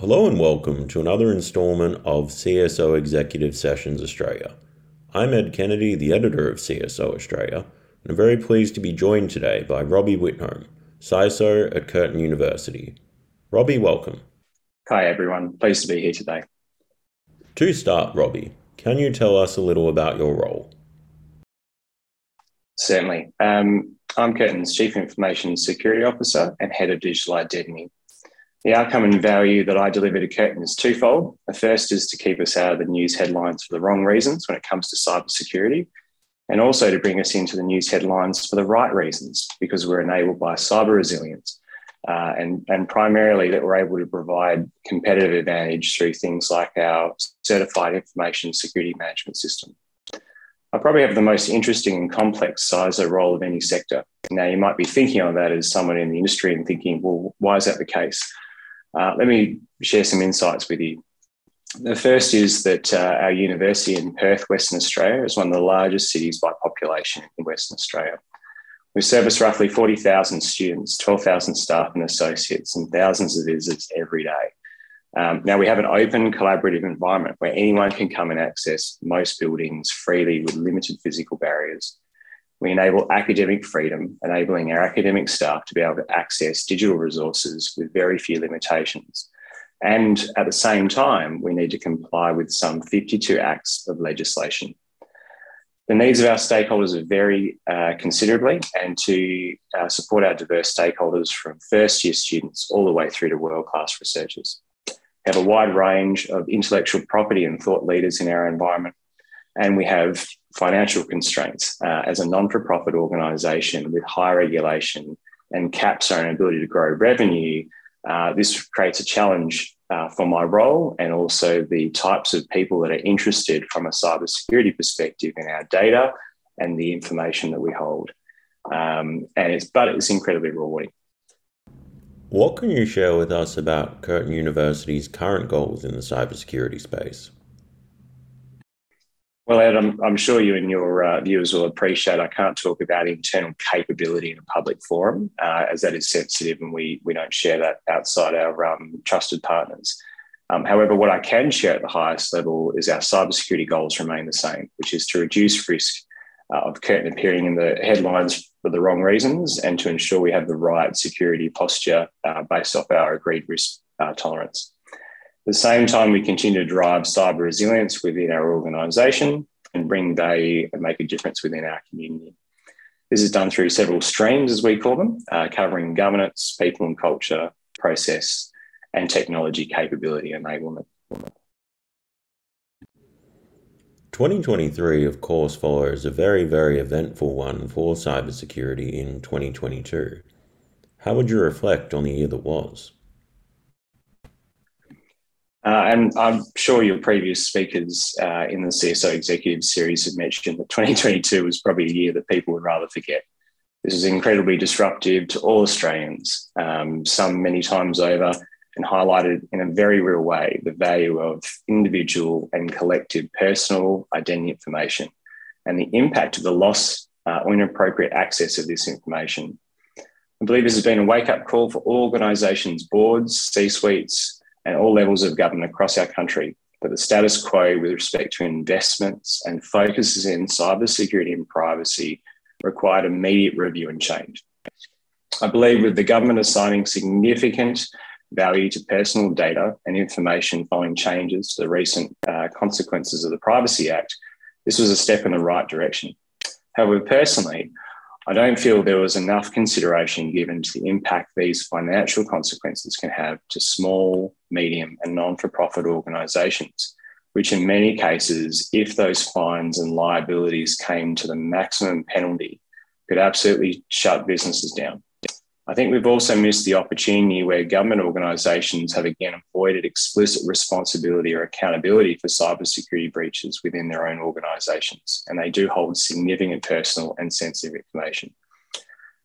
Hello and welcome to another installment of CSO Executive Sessions Australia. I'm Ed Kennedy, the editor of CSO Australia, and I'm very pleased to be joined today by Robbie Whittome, CISO at Curtin University. Robbie, welcome. Hi everyone, pleased to be here today. To start, Robbie, can you tell us a little about your role? Certainly. Um, I'm Curtin's Chief Information Security Officer and Head of Digital Identity the outcome and value that I deliver to Curtin is twofold. The first is to keep us out of the news headlines for the wrong reasons when it comes to cybersecurity, and also to bring us into the news headlines for the right reasons because we're enabled by cyber resilience. Uh, and, and primarily that we're able to provide competitive advantage through things like our certified information security management system. I probably have the most interesting and complex CISO role of any sector. Now, you might be thinking on that as someone in the industry and thinking, well, why is that the case? Uh, let me share some insights with you. The first is that uh, our university in Perth, Western Australia, is one of the largest cities by population in Western Australia. We service roughly 40,000 students, 12,000 staff and associates, and thousands of visitors every day. Um, now, we have an open, collaborative environment where anyone can come and access most buildings freely with limited physical barriers. We enable academic freedom, enabling our academic staff to be able to access digital resources with very few limitations. And at the same time, we need to comply with some 52 acts of legislation. The needs of our stakeholders vary uh, considerably, and to uh, support our diverse stakeholders from first year students all the way through to world class researchers. We have a wide range of intellectual property and thought leaders in our environment, and we have financial constraints uh, as a non for profit organisation with high regulation and caps on ability to grow revenue. Uh, this creates a challenge uh, for my role and also the types of people that are interested from a cybersecurity perspective in our data and the information that we hold. Um, and it's, but it's incredibly rewarding. What can you share with us about Curtin University's current goals in the cybersecurity space? Well, Ed, I'm, I'm sure you and your uh, viewers will appreciate I can't talk about internal capability in a public forum, uh, as that is sensitive and we, we don't share that outside our um, trusted partners. Um, however, what I can share at the highest level is our cybersecurity goals remain the same, which is to reduce risk uh, of Curtin appearing in the headlines for the wrong reasons and to ensure we have the right security posture uh, based off our agreed risk uh, tolerance. At the same time, we continue to drive cyber resilience within our organisation and bring value and make a difference within our community. This is done through several streams, as we call them, uh, covering governance, people and culture, process, and technology capability enablement. 2023, of course, follows a very, very eventful one for cybersecurity in 2022. How would you reflect on the year that was? Uh, and I'm sure your previous speakers uh, in the CSO Executive Series have mentioned that 2022 was probably a year that people would rather forget. This was incredibly disruptive to all Australians, um, some many times over, and highlighted in a very real way the value of individual and collective personal identity information and the impact of the loss uh, or inappropriate access of this information. I believe this has been a wake up call for all organisations, boards, C suites, and all levels of government across our country that the status quo with respect to investments and focuses in cybersecurity and privacy required immediate review and change. I believe with the government assigning significant value to personal data and information following changes to the recent uh, consequences of the Privacy Act, this was a step in the right direction. However, personally, I don't feel there was enough consideration given to the impact these financial consequences can have to small, medium, and non for profit organisations, which in many cases, if those fines and liabilities came to the maximum penalty, could absolutely shut businesses down. I think we've also missed the opportunity where government organisations have again avoided explicit responsibility or accountability for cybersecurity breaches within their own organisations, and they do hold significant personal and sensitive information.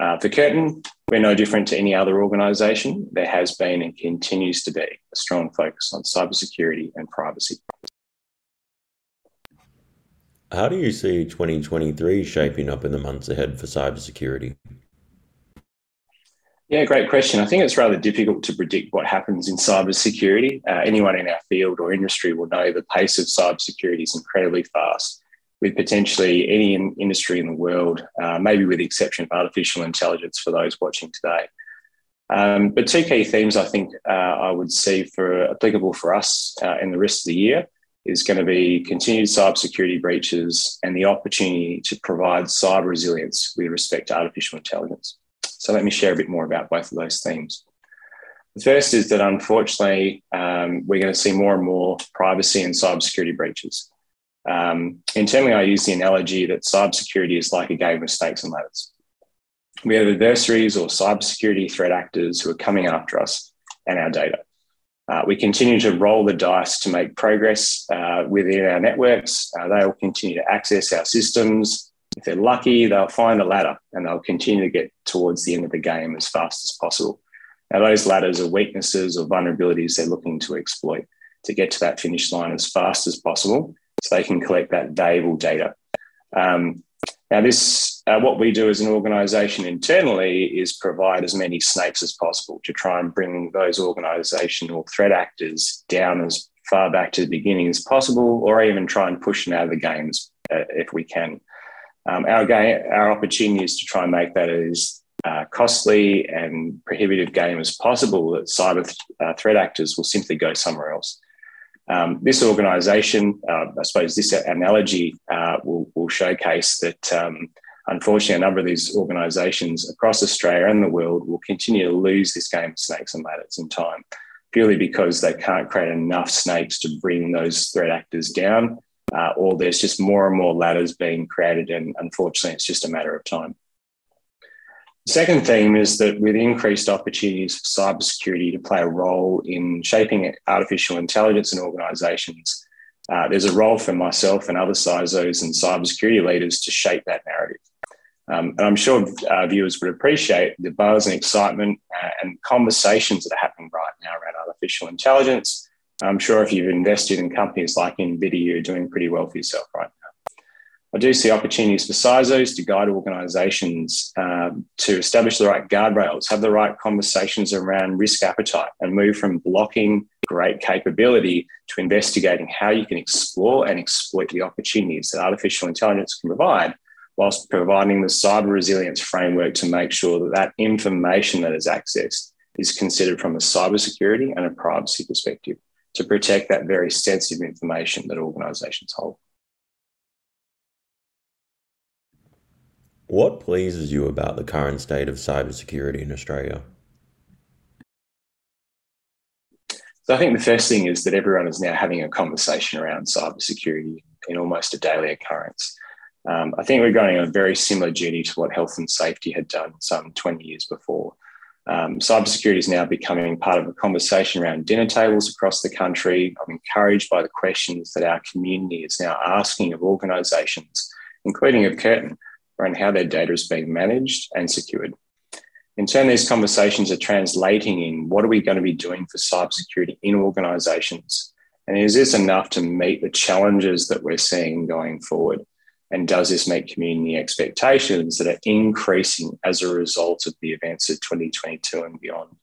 Uh, for Curtin, we're no different to any other organisation. There has been and continues to be a strong focus on cybersecurity and privacy. How do you see 2023 shaping up in the months ahead for cybersecurity? Yeah, great question. I think it's rather difficult to predict what happens in cybersecurity. Uh, anyone in our field or industry will know the pace of cybersecurity is incredibly fast, with potentially any in industry in the world, uh, maybe with the exception of artificial intelligence for those watching today. Um, but two key themes I think uh, I would see for applicable for us uh, in the rest of the year is going to be continued cybersecurity breaches and the opportunity to provide cyber resilience with respect to artificial intelligence. So let me share a bit more about both of those themes. The first is that unfortunately, um, we're going to see more and more privacy and cybersecurity breaches. Um, internally, I use the analogy that cybersecurity is like a game of snakes and ladders. We have adversaries or cybersecurity threat actors who are coming after us and our data. Uh, we continue to roll the dice to make progress uh, within our networks. Uh, they will continue to access our systems, if they're lucky, they'll find a ladder and they'll continue to get towards the end of the game as fast as possible. Now, those ladders are weaknesses or vulnerabilities they're looking to exploit to get to that finish line as fast as possible so they can collect that valuable data. Um, now, this uh, what we do as an organisation internally is provide as many snakes as possible to try and bring those organisational threat actors down as far back to the beginning as possible, or even try and push them out of the games uh, if we can. Um, our, game, our opportunity is to try and make that as uh, costly and prohibitive game as possible that cyber th- uh, threat actors will simply go somewhere else. Um, this organisation, uh, I suppose this analogy uh, will, will, showcase that um, unfortunately a number of these organisations across Australia and the world will continue to lose this game of snakes and ladders in time, purely because they can't create enough snakes to bring those threat actors down uh, or there's just more and more ladders being created, and unfortunately, it's just a matter of time. The second theme is that with increased opportunities for cybersecurity to play a role in shaping artificial intelligence in organisations, uh, there's a role for myself and other CISOs and cybersecurity leaders to shape that narrative. Um, and I'm sure uh, viewers would appreciate the buzz and excitement uh, and conversations that are happening right now around artificial intelligence I'm sure if you've invested in companies like NVIDIA, you're doing pretty well for yourself right now. I do see opportunities for CISOs to guide organisations um, to establish the right guardrails, have the right conversations around risk appetite, and move from blocking great capability to investigating how you can explore and exploit the opportunities that artificial intelligence can provide, whilst providing the cyber resilience framework to make sure that that information that is accessed is considered from a cybersecurity and a privacy perspective to protect that very sensitive information that organisations hold. What pleases you about the current state of cybersecurity in Australia? So I think the first thing is that everyone is now having a conversation around cybersecurity in almost a daily occurrence. Um, I think we're going on a very similar journey to what health and safety had done some 20 years before. Um, cybersecurity is now becoming part of a conversation around dinner tables across the country. I'm encouraged by the questions that our community is now asking of organisations, including of Curtin, around how their data is being managed and secured. In turn, these conversations are translating in what are we going to be doing for cybersecurity in organisations? And is this enough to meet the challenges that we're seeing going forward? And does this meet community expectations that are increasing as a result of the events of 2022 and beyond?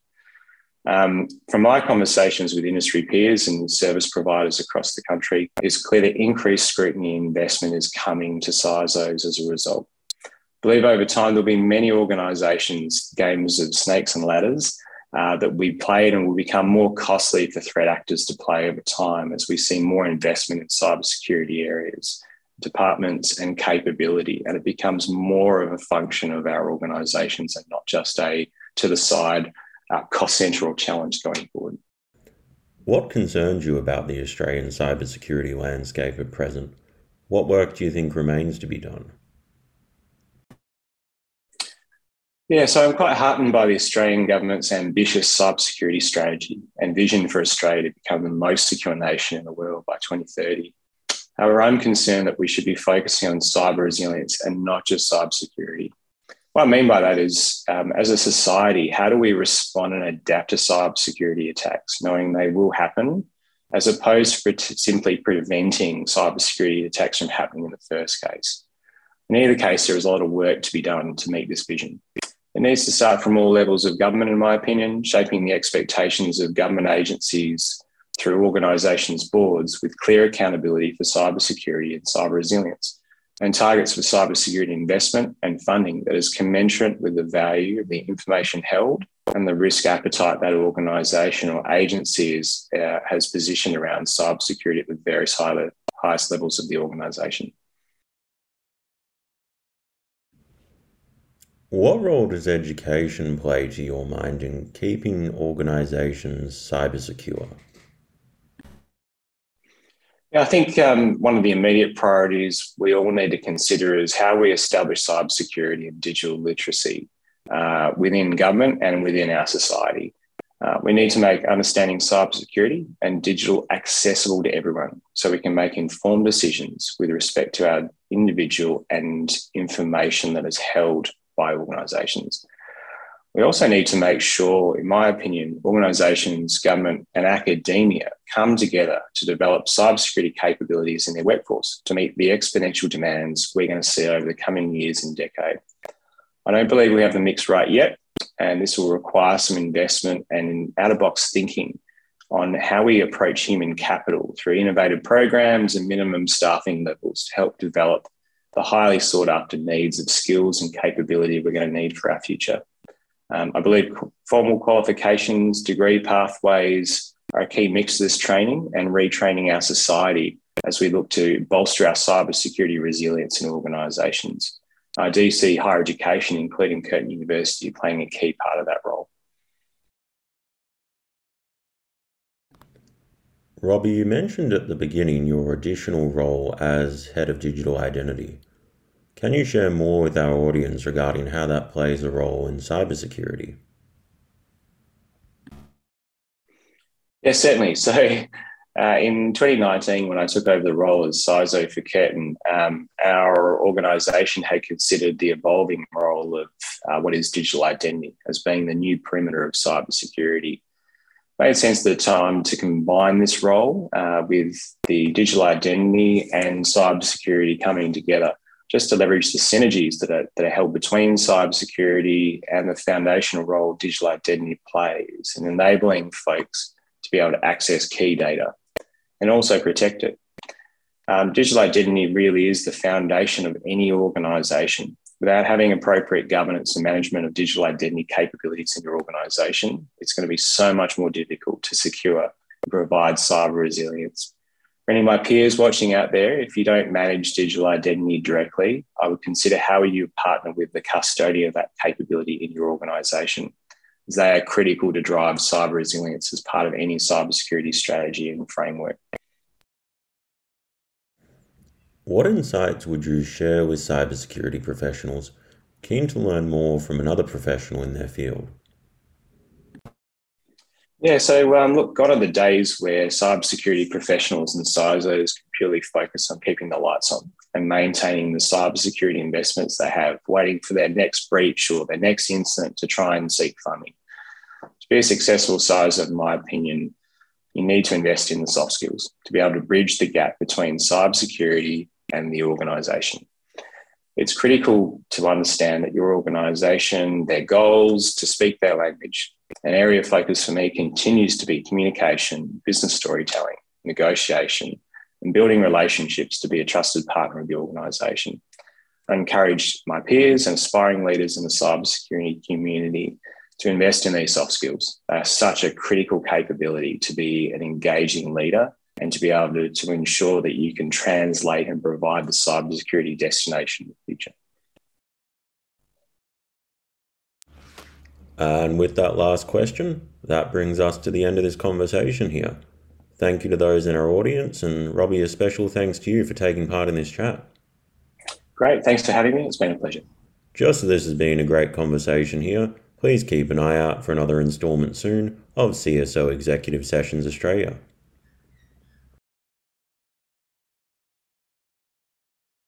Um, from my conversations with industry peers and service providers across the country, it's clear that increased scrutiny and investment is coming to CISOs as a result. I believe over time there'll be many organisations, games of snakes and ladders, uh, that we played and will become more costly for threat actors to play over time as we see more investment in cybersecurity areas departments and capability. And it becomes more of a function of our organisations and not just a to the side uh, cost central challenge going forward. What concerns you about the Australian cybersecurity landscape at present? What work do you think remains to be done? Yeah, so I'm quite heartened by the Australian government's ambitious cybersecurity strategy and vision for Australia to become the most secure nation in the world by 2030. However, I'm concerned that we should be focusing on cyber resilience and not just cybersecurity. What I mean by that is, um, as a society, how do we respond and adapt to cybersecurity attacks, knowing they will happen, as opposed to simply preventing cybersecurity attacks from happening in the first case? In either case, there is a lot of work to be done to meet this vision. It needs to start from all levels of government, in my opinion, shaping the expectations of government agencies through organisations' boards with clear accountability for cybersecurity and cyber resilience, and targets for cybersecurity investment and funding that is commensurate with the value of the information held and the risk appetite that organisation or agency is, uh, has positioned around cybersecurity at the various high, highest levels of the organisation. What role does education play to your mind in keeping organisations cyber secure? Yeah, I think um, one of the immediate priorities we all need to consider is how we establish cybersecurity and digital literacy uh, within government and within our society. Uh, we need to make understanding cybersecurity and digital accessible to everyone so we can make informed decisions with respect to our individual and information that is held by organisations. We also need to make sure, in my opinion, organisations, government, and academia come together to develop cybersecurity capabilities in their workforce to meet the exponential demands we're going to see over the coming years and decade. I don't believe we have the mix right yet, and this will require some investment and out of box thinking on how we approach human capital through innovative programs and minimum staffing levels to help develop the highly sought after needs of skills and capability we're going to need for our future. Um, I believe formal qualifications, degree pathways are a key mix of this training and retraining our society as we look to bolster our cybersecurity resilience in organisations. I do see higher education, including Curtin University, playing a key part of that role. Robbie, you mentioned at the beginning your additional role as Head of Digital Identity. Can you share more with our audience regarding how that plays a role in cybersecurity? Yes, certainly. So, uh, in 2019, when I took over the role as CISO for Curtin, um, our organisation had considered the evolving role of uh, what is digital identity as being the new perimeter of cybersecurity. It made sense at the time to combine this role uh, with the digital identity and cybersecurity coming together just to leverage the synergies that are, that are held between cybersecurity and the foundational role digital identity plays in enabling folks to be able to access key data and also protect it. Um, digital identity really is the foundation of any organization. Without having appropriate governance and management of digital identity capabilities in your organization, it's going to be so much more difficult to secure and provide cyber resilience for any of my peers watching out there, if you don't manage digital identity directly, I would consider how you partner with the custodian of that capability in your organization. As they are critical to drive cyber resilience as part of any cybersecurity strategy and framework. What insights would you share with cybersecurity professionals keen to learn more from another professional in their field? Yeah, so um, look, gone are the days where cybersecurity professionals and CISOs can purely focus on keeping the lights on and maintaining the cybersecurity investments they have, waiting for their next breach or their next incident to try and seek funding. To be a successful CISO, in my opinion, you need to invest in the soft skills to be able to bridge the gap between cybersecurity and the organization. It's critical to understand that your organization, their goals, to speak their language, an area of focus for me continues to be communication, business storytelling, negotiation, and building relationships to be a trusted partner of the organisation. I encourage my peers and aspiring leaders in the cybersecurity community to invest in these soft skills. They are such a critical capability to be an engaging leader and to be able to, to ensure that you can translate and provide the cybersecurity destination in the future. And with that last question, that brings us to the end of this conversation here. Thank you to those in our audience, and Robbie, a special thanks to you for taking part in this chat. Great. Thanks for having me. It's been a pleasure. Just as this has been a great conversation here, please keep an eye out for another instalment soon of CSO Executive Sessions Australia.